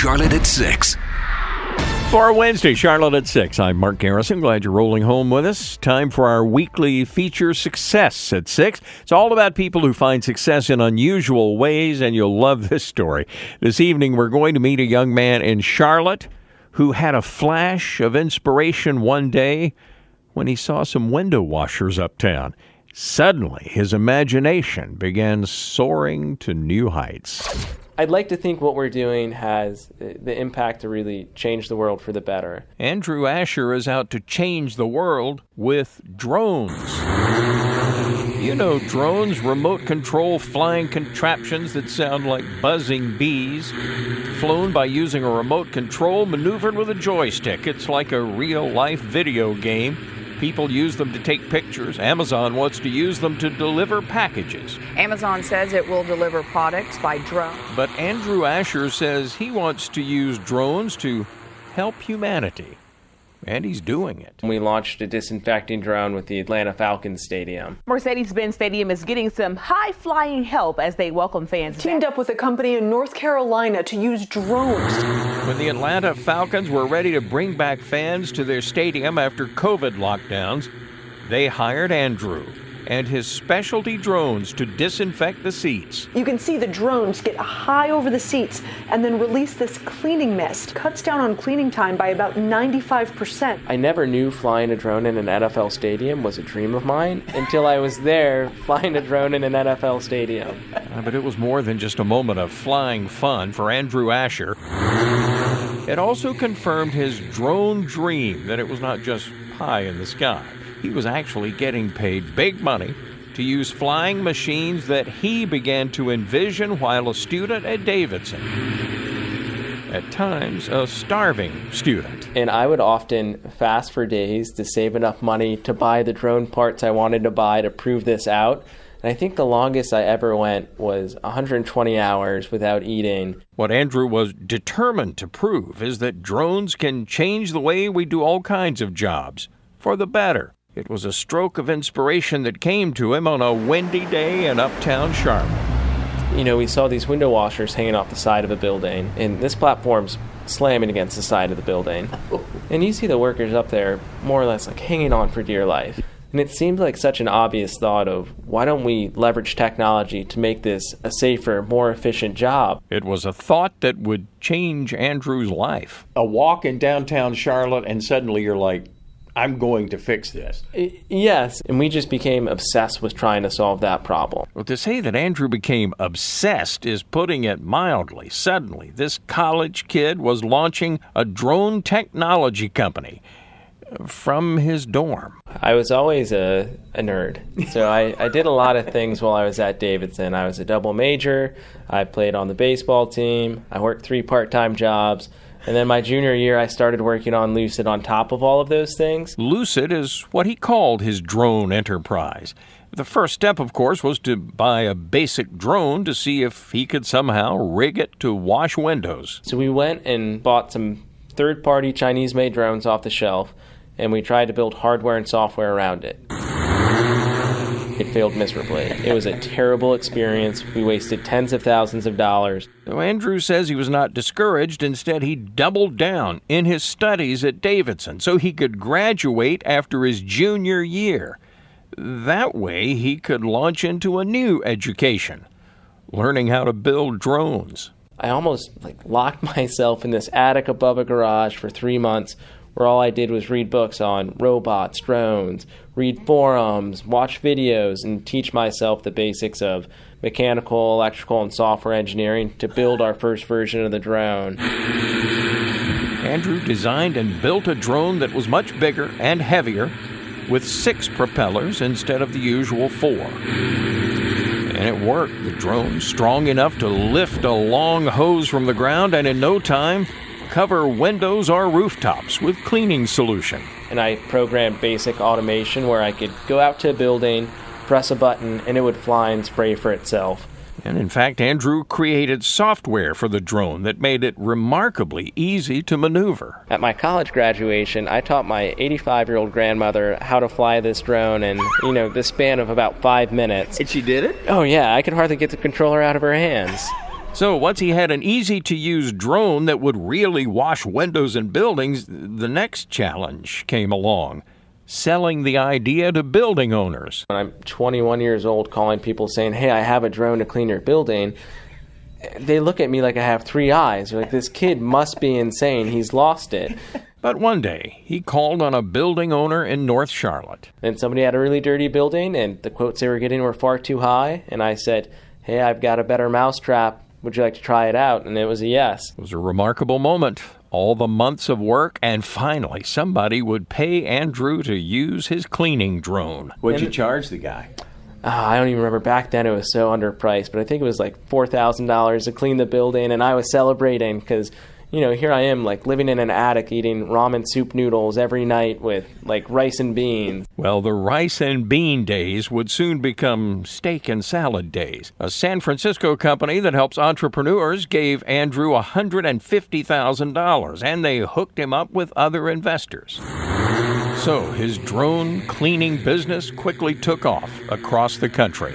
Charlotte at 6. For Wednesday, Charlotte at 6, I'm Mark Garrison. Glad you're rolling home with us. Time for our weekly feature, Success at 6. It's all about people who find success in unusual ways, and you'll love this story. This evening, we're going to meet a young man in Charlotte who had a flash of inspiration one day when he saw some window washers uptown. Suddenly, his imagination began soaring to new heights. I'd like to think what we're doing has uh, the impact to really change the world for the better. Andrew Ashur is out to change the world with drones. You know, drones, remote control flying contraptions that sound like buzzing bees, flown by using a remote control maneuvered with a joystick. It's like a real life video game People use them to take pictures. Amazon wants to use them to deliver packages. Amazon says it will deliver products by drone. But Andrew Ashur says he wants to use drones to help humanity and he's doing it. We launched a disinfecting drone with the Atlanta Falcons Stadium. Mercedes Benz Stadium is getting some high flying help as they welcome fans. Teamed back. up with a company in North Carolina to use drones. When the Atlanta Falcons were ready to bring back fans to their stadium after COVID lockdowns, they hired Andrew and his specialty drones to disinfect the seats. You can see the drones get high over the seats and then release this cleaning mist. Cuts down on cleaning time by about 95%. I never knew flying a drone in an NFL stadium was a dream of mine until I was there flying a drone in an NFL stadium. Uh, but it was more than just a moment of flying fun for Andrew Ashur. It also confirmed his drone dream that it was not just pie in the sky he was actually getting paid big money to use flying machines that he began to envision while a student at Davidson. At times, a starving student. And I would often fast for days to save enough money to buy the drone parts I wanted to buy to prove this out. And I think the longest I ever went was 120 hours without eating. What Andrew was determined to prove is that drones can change the way we do all kinds of jobs for the better. It was a stroke of inspiration that came to him on a windy day in uptown Charlotte. You know, we saw these window washers hanging off the side of a building, and this platform's slamming against the side of the building. And you see the workers up there more or less like hanging on for dear life. And it seemed like such an obvious thought of why don't we leverage technology to make this a safer, more efficient job? It was a thought that would change Andrew's life. A walk in downtown Charlotte, and suddenly you're like, I'm going to fix this. Yes, and we just became obsessed with trying to solve that problem. Well, to say that Andrew became obsessed is putting it mildly. Suddenly, this college kid was launching a drone technology company from his dorm. I was always a, a nerd. So I, I did a lot of things while I was at Davidson. I was a double major, I played on the baseball team, I worked three part time jobs. And then my junior year, I started working on Lucid on top of all of those things. Lucid is what he called his drone enterprise. The first step, of course, was to buy a basic drone to see if he could somehow rig it to wash windows. So we went and bought some third party Chinese made drones off the shelf, and we tried to build hardware and software around it. It failed miserably. It was a terrible experience. We wasted tens of thousands of dollars. Andrew says he was not discouraged. Instead, he doubled down in his studies at Davidson so he could graduate after his junior year. That way, he could launch into a new education, learning how to build drones. I almost like locked myself in this attic above a garage for three months where all I did was read books on robots, drones, read forums, watch videos, and teach myself the basics of mechanical, electrical, and software engineering to build our first version of the drone. Andrew designed and built a drone that was much bigger and heavier with six propellers instead of the usual four. And it worked. The drone strong enough to lift a long hose from the ground, and in no time, cover windows or rooftops with cleaning solution. And I programmed basic automation where I could go out to a building, press a button, and it would fly and spray for itself. And in fact, Andrew created software for the drone that made it remarkably easy to maneuver. At my college graduation, I taught my 85 year old grandmother how to fly this drone in, you know, the span of about five minutes. And she did it? Oh, yeah, I could hardly get the controller out of her hands. So, once he had an easy to use drone that would really wash windows and buildings, the next challenge came along selling the idea to building owners. When I'm 21 years old, calling people saying, Hey, I have a drone to clean your building, they look at me like I have three eyes. They're like, This kid must be insane. He's lost it. But one day, he called on a building owner in North Charlotte. And somebody had a really dirty building, and the quotes they were getting were far too high. And I said, Hey, I've got a better mousetrap. Would you like to try it out? And it was a yes. It was a remarkable moment all the months of work, and finally somebody would pay Andrew to use his cleaning drone. What'd you charge the guy? Uh, I don't even remember. Back then, it was so underpriced, but I think it was like four thousand dollars to clean the building, and I was celebrating because you know, here I am, like living in an attic eating ramen soup noodles every night with like rice and beans. Well, the rice and bean days would soon become steak and salad days. A San Francisco company that helps entrepreneurs gave Andrew $150,000 and they hooked him up with other investors. So his drone cleaning business quickly took off across the country.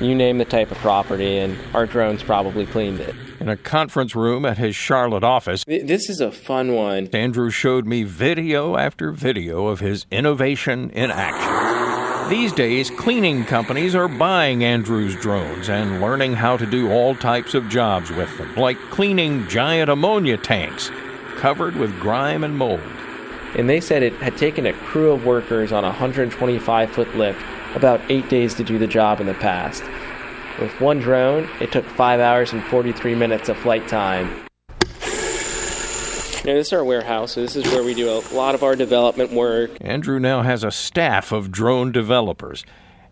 You name the type of property, and our drones probably cleaned it in a conference room at his Charlotte office. This is a fun one. Andrew showed me video after video of his innovation in action. These days, cleaning companies are buying Andrew's drones and learning how to do all types of jobs with them, like cleaning giant ammonia tanks covered with grime and mold. And they said it had taken a crew of workers on a 125 foot lift about eight days to do the job in the past. With one drone, it took 5 hours and 43 minutes of flight time. Now, this is our warehouse, so this is where we do a lot of our development work. Andrew now has a staff of drone developers,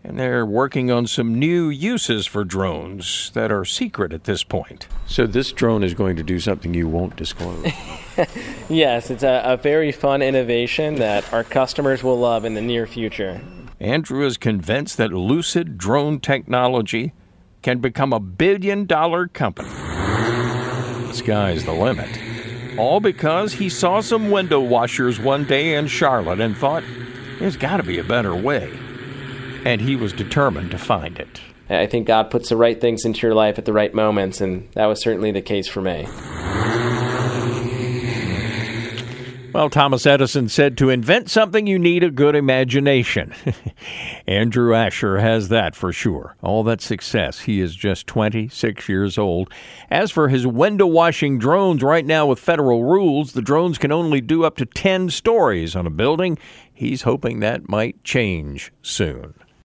and they're working on some new uses for drones that are secret at this point. So, this drone is going to do something you won't disclose. yes, it's a, a very fun innovation that our customers will love in the near future. Andrew is convinced that Lucid drone technology can become a billion dollar company. The sky's the limit. All because he saw some window washers one day in Charlotte and thought, there's got to be a better way. And he was determined to find it. I think God puts the right things into your life at the right moments, and that was certainly the case for me. Well, Thomas Edison said to invent something, you need a good imagination. Andrew Ashur has that for sure. All that success. He is just 26 years old. As for his window washing drones, right now with federal rules, the drones can only do up to 10 stories on a building. He's hoping that might change soon.